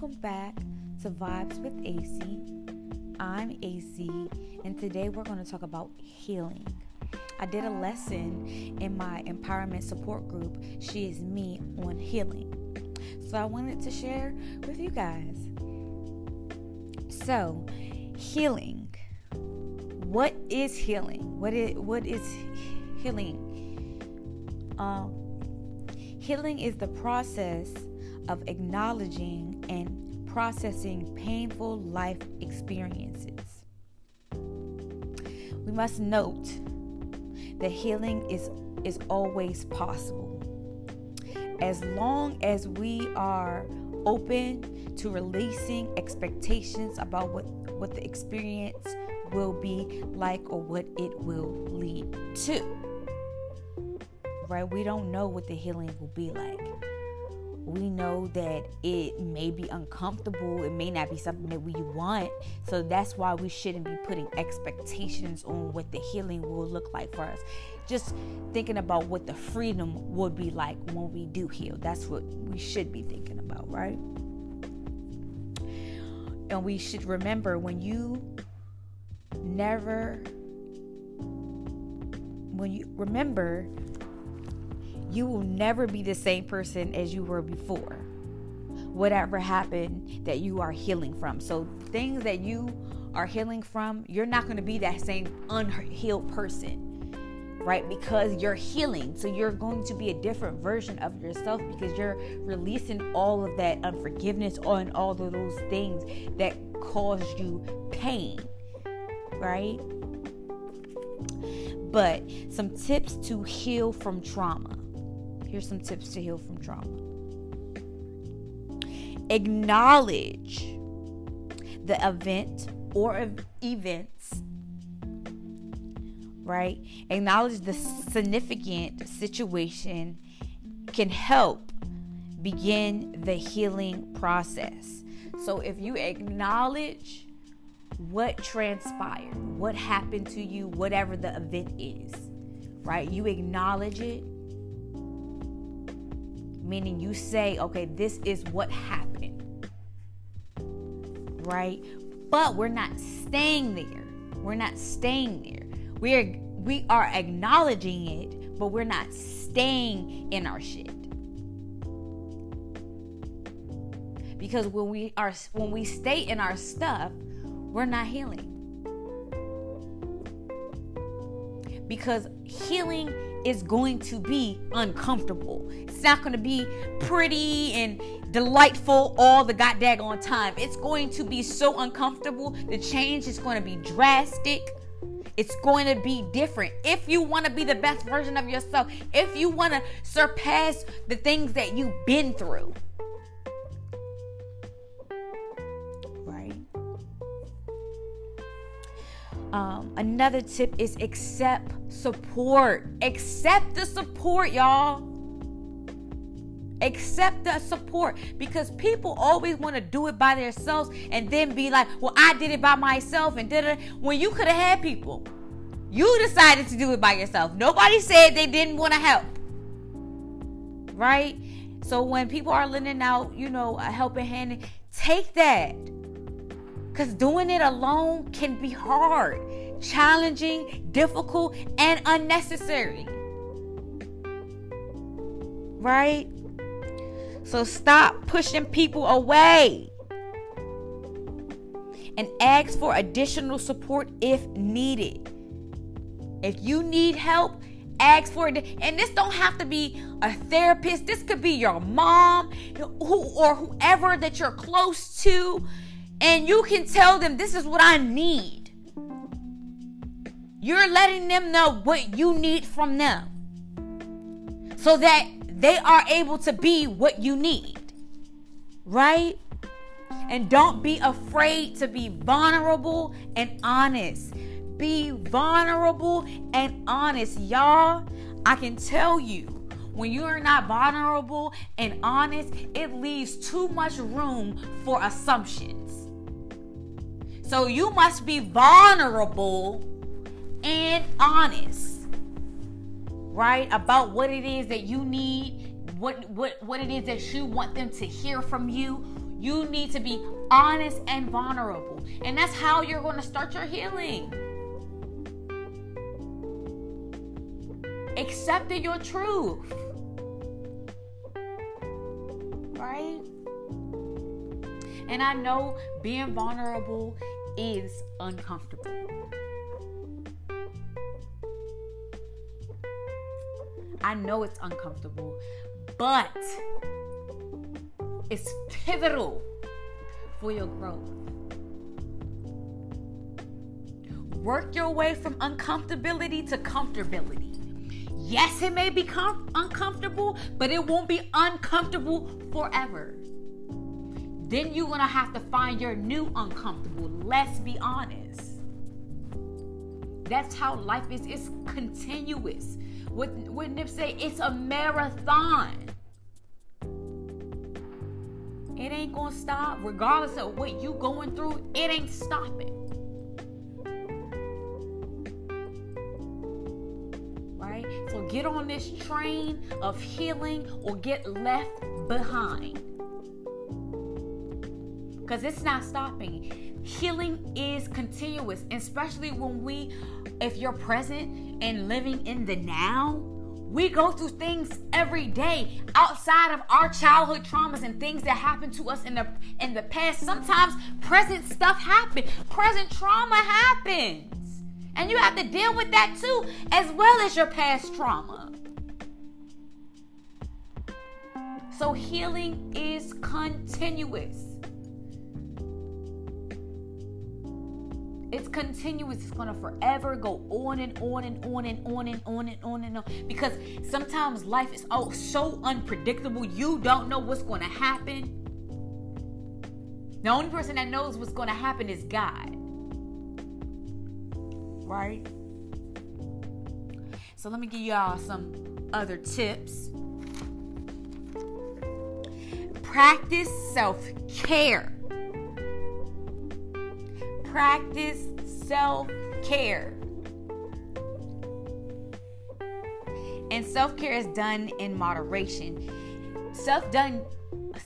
Welcome back to Vibes with AC. I'm AC, and today we're going to talk about healing. I did a lesson in my empowerment support group, She Is Me, on healing. So I wanted to share with you guys. So, healing. What is healing? What is what is healing? Um, healing is the process of acknowledging and processing painful life experiences. We must note that healing is, is always possible. As long as we are open to releasing expectations about what, what the experience will be like or what it will lead to. Right? We don't know what the healing will be like we know that it may be uncomfortable it may not be something that we want. So that's why we shouldn't be putting expectations on what the healing will look like for us. Just thinking about what the freedom would be like when we do heal. That's what we should be thinking about right? And we should remember when you never when you remember you will never be the same person as you were before. Whatever happened that you are healing from. So, things that you are healing from, you're not going to be that same unhealed person, right? Because you're healing. So, you're going to be a different version of yourself because you're releasing all of that unforgiveness and all of those things that caused you pain, right? But some tips to heal from trauma. Here's some tips to heal from trauma. Acknowledge the event or events, right? Acknowledge the significant situation can help begin the healing process. So if you acknowledge what transpired, what happened to you, whatever the event is, right? You acknowledge it meaning you say, okay, this is what happened, right? But we're not staying there. We're not staying there. We are we are acknowledging it, but we're not staying in our shit. Because when we are when we stay in our stuff, we're not healing. Because healing is going to be uncomfortable. It's not going to be pretty and delightful all the goddamn time. It's going to be so uncomfortable. The change is going to be drastic. It's going to be different. If you want to be the best version of yourself, if you want to surpass the things that you've been through. Um, another tip is accept support. Accept the support, y'all. Accept the support because people always want to do it by themselves and then be like, well, I did it by myself and did it when you could have had people. You decided to do it by yourself. Nobody said they didn't want to help. Right? So when people are lending out, you know, a helping hand, take that because doing it alone can be hard, challenging, difficult, and unnecessary. Right? So stop pushing people away and ask for additional support if needed. If you need help, ask for it. And this don't have to be a therapist. This could be your mom who or whoever that you're close to and you can tell them this is what I need. You're letting them know what you need from them so that they are able to be what you need. Right? And don't be afraid to be vulnerable and honest. Be vulnerable and honest, y'all. I can tell you when you are not vulnerable and honest, it leaves too much room for assumptions. So you must be vulnerable and honest, right? About what it is that you need, what what what it is that you want them to hear from you. You need to be honest and vulnerable. And that's how you're going to start your healing. Accepting your truth. Right? And I know being vulnerable is uncomfortable. I know it's uncomfortable, but it's pivotal for your growth. Work your way from uncomfortability to comfortability. Yes, it may be com- uncomfortable, but it won't be uncomfortable forever. Then you're gonna have to find your new uncomfortable. Let's be honest. That's how life is. It's continuous. What what Nip say? It's a marathon. It ain't gonna stop, regardless of what you going through. It ain't stopping. Right? So get on this train of healing or get left behind. Because it's not stopping. Healing is continuous, especially when we, if you're present and living in the now, we go through things every day outside of our childhood traumas and things that happened to us in the in the past. Sometimes present stuff happens. Present trauma happens. And you have to deal with that too, as well as your past trauma. So healing is continuous. It's continuous. It's gonna forever go on and on and on and on and on and on and on. Because sometimes life is oh so unpredictable. You don't know what's gonna happen. The only person that knows what's gonna happen is God. Right? So let me give y'all some other tips. Practice self-care practice self care. And self care is done in moderation. Self done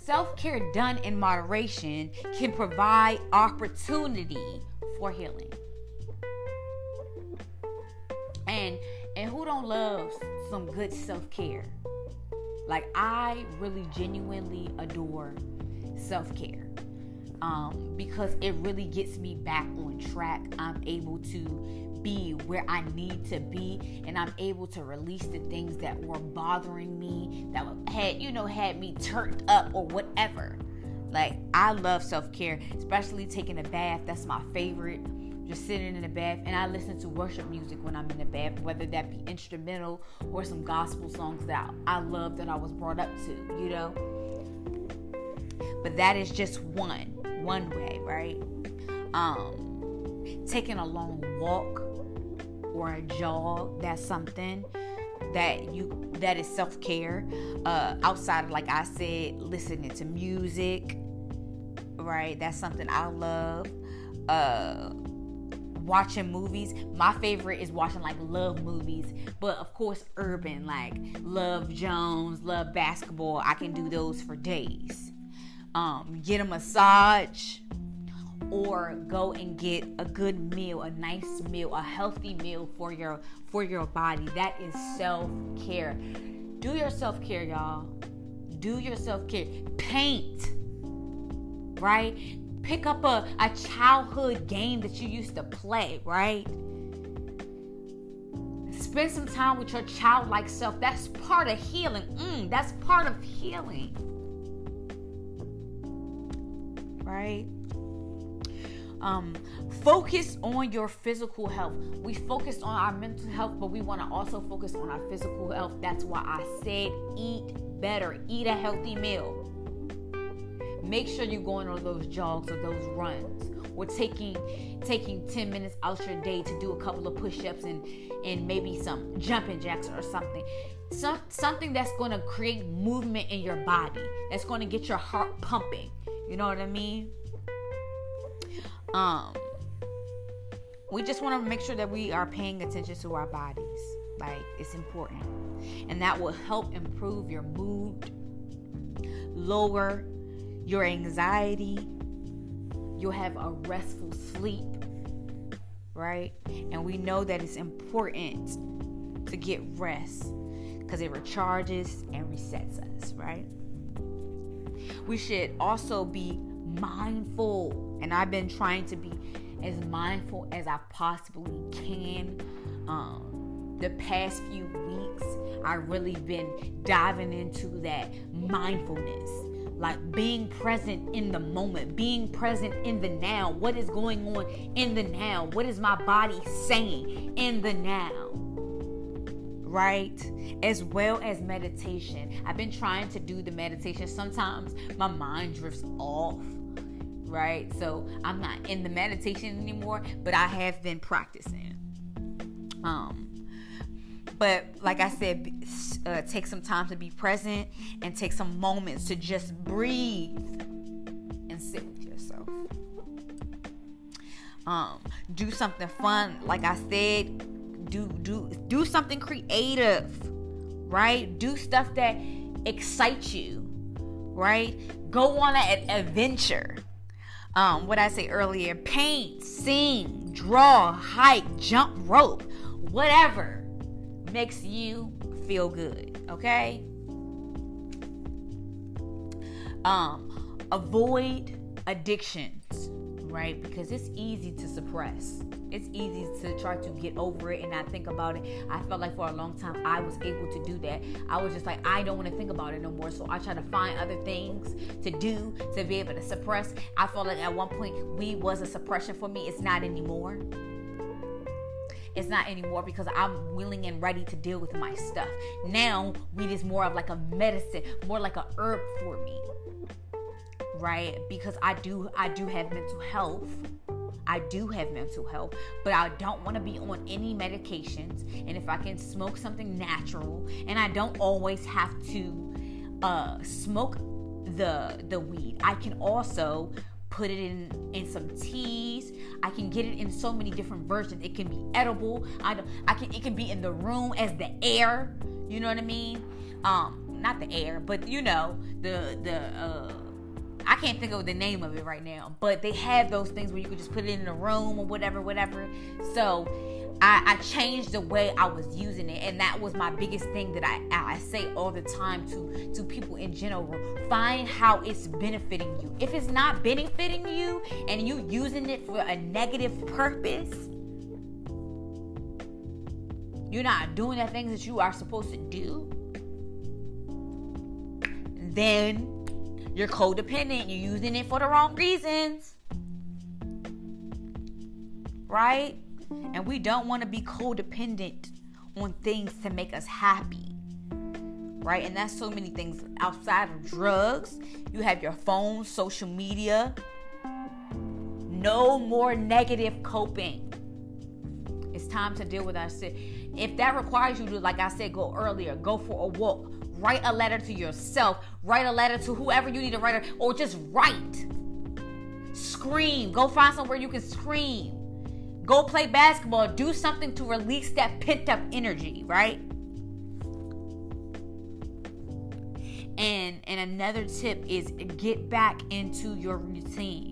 self care done in moderation can provide opportunity for healing. And and who don't love some good self care? Like I really genuinely adore self care um, because it really gets me back on track. I'm able to be where I need to be, and I'm able to release the things that were bothering me, that had you know had me turned up or whatever. Like I love self care, especially taking a bath. That's my favorite. Just sitting in the bath, and I listen to worship music when I'm in the bath, whether that be instrumental or some gospel songs that I love that I was brought up to. You know. But that is just one one way, right? Um, taking a long walk or a jog, that's something that you that is self-care. Uh outside of like I said, listening to music, right? That's something I love. Uh watching movies. My favorite is watching like love movies, but of course urban like Love Jones, Love Basketball. I can do those for days um, get a massage, or go and get a good meal, a nice meal, a healthy meal for your for your body. That is self-care. Do your self-care, y'all. Do your self-care. Paint. Right? Pick up a, a childhood game that you used to play, right? Spend some time with your childlike self. That's part of healing. Mm, that's part of healing right? Um, focus on your physical health. We focus on our mental health, but we want to also focus on our physical health. That's why I said eat better, eat a healthy meal. Make sure you're going on those jogs or those runs or taking taking 10 minutes out your day to do a couple of push-ups and and maybe some jumping jacks or something some, something that's going to create movement in your body that's going to get your heart pumping you know what I mean? Um, we just want to make sure that we are paying attention to our bodies. Like it's important, and that will help improve your mood, lower your anxiety. You'll have a restful sleep, right? And we know that it's important to get rest because it recharges and resets us, right? We should also be mindful, and I've been trying to be as mindful as I possibly can. Um, the past few weeks, I've really been diving into that mindfulness like being present in the moment, being present in the now. What is going on in the now? What is my body saying in the now? Right? As well as meditation. I've been trying to do the meditation. Sometimes my mind drifts off right? So I'm not in the meditation anymore, but I have been practicing. Um, but like I said, uh, take some time to be present and take some moments to just breathe and sit with yourself. Um, do something fun, like I said. Do do do something creative, right? Do stuff that excites you, right? Go on an adventure um, what I say earlier, paint, sing, draw, hike, jump rope, whatever makes you feel good. Okay. Um, avoid addictions, right? Because it's easy to suppress it's easy to try to get over it and not think about it. I felt like for a long time I was able to do that. I was just like, I don't want to think about it no more. So I try to find other things to do to be able to suppress. I felt like at one point weed was a suppression for me. It's not anymore. It's not anymore because I'm willing and ready to deal with my stuff. Now weed is more of like a medicine, more like a herb for me. Right? Because I do I do have mental health I do have mental health, but I don't want to be on any medications. And if I can smoke something natural, and I don't always have to uh, smoke the the weed, I can also put it in in some teas. I can get it in so many different versions. It can be edible. I I can it can be in the room as the air. You know what I mean? Um, not the air, but you know the the uh I can't think of the name of it right now, but they have those things where you could just put it in a room or whatever, whatever. So I, I, changed the way I was using it, and that was my biggest thing that I, I say all the time to to people in general. Find how it's benefiting you. If it's not benefiting you and you using it for a negative purpose, you're not doing the things that you are supposed to do. Then you're codependent. You're using it for the wrong reasons. Right? And we don't want to be codependent on things to make us happy. Right? And that's so many things outside of drugs. You have your phone, social media. No more negative coping. It's time to deal with our shit. If that requires you to, like I said, go earlier, go for a walk, write a letter to yourself, write a letter to whoever you need to write, or just write. Scream. Go find somewhere you can scream. Go play basketball. Do something to release that pent up energy, right? And and another tip is get back into your routine.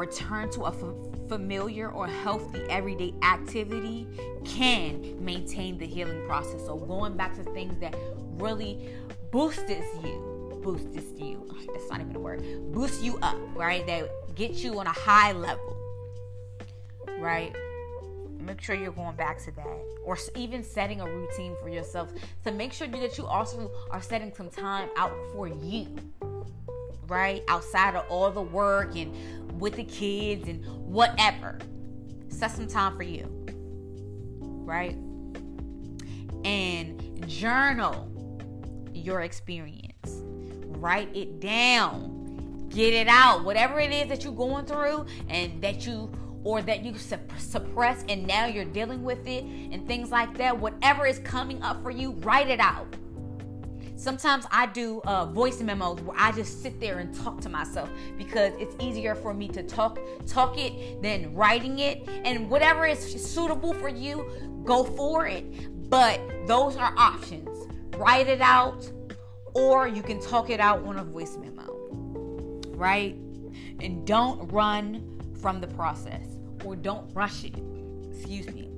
Return to a f- familiar or healthy everyday activity can maintain the healing process. So going back to things that really boosts you, boosts you. Oh, that's not even a word. Boosts you up, right? That gets you on a high level, right? Make sure you're going back to that, or even setting a routine for yourself to make sure that you also are setting some time out for you, right? Outside of all the work and with the kids and whatever. Set some time for you, right? And journal your experience. Write it down. Get it out. Whatever it is that you're going through and that you or that you suppress and now you're dealing with it and things like that, whatever is coming up for you, write it out. Sometimes I do uh, voice memos where I just sit there and talk to myself because it's easier for me to talk talk it than writing it. And whatever is suitable for you, go for it. But those are options. Write it out or you can talk it out on a voice memo, right? And don't run from the process or don't rush it. Excuse me.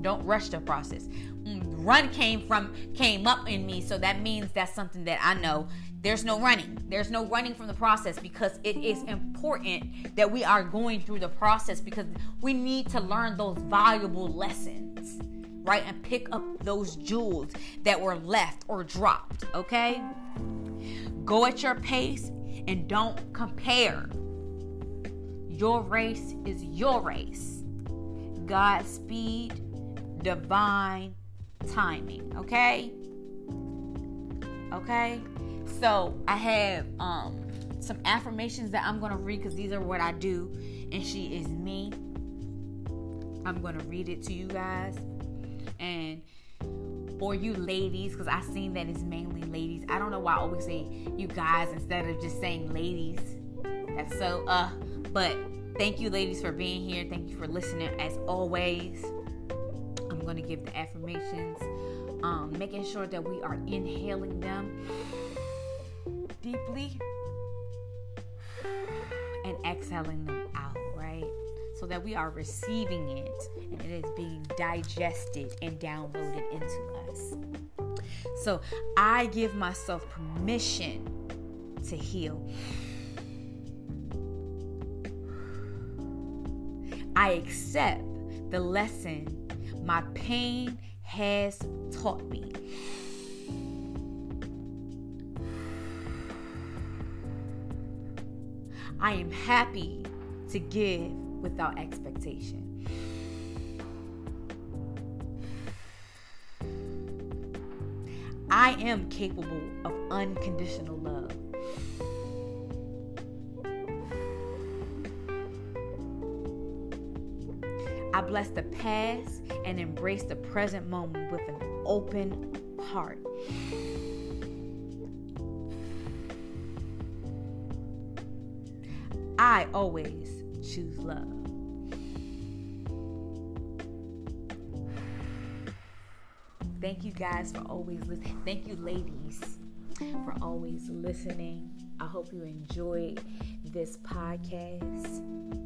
Don't rush the process. Mm, run came from came up in me, so that means that's something that I know. There's no running. There's no running from the process because it is important that we are going through the process because we need to learn those valuable lessons right? And pick up those jewels that were left or dropped, okay? Go at your pace and don't compare. Your race is your race. Godspeed, divine timing, okay? Okay? So, I have um some affirmations that I'm to read cuz these are what I do and she is me. I'm to read it to you guys and or you ladies, because I seen that it's mainly ladies. I don't know why I always say you guys instead of just saying ladies. That's so uh but thank you ladies for being here. Thank you for listening as always. I'm gonna give the affirmations. Um, making sure that we are inhaling them deeply and exhaling them out right? so that we are receiving it and it is being digested and downloaded into us. So I give myself permission to heal. I accept the lesson my pain has taught me. I am happy to give without expectation. I am capable of unconditional love. I bless the past and embrace the present moment with an open heart. I always choose love. Thank you guys for always listening. Thank you, ladies, for always listening. I hope you enjoyed this podcast.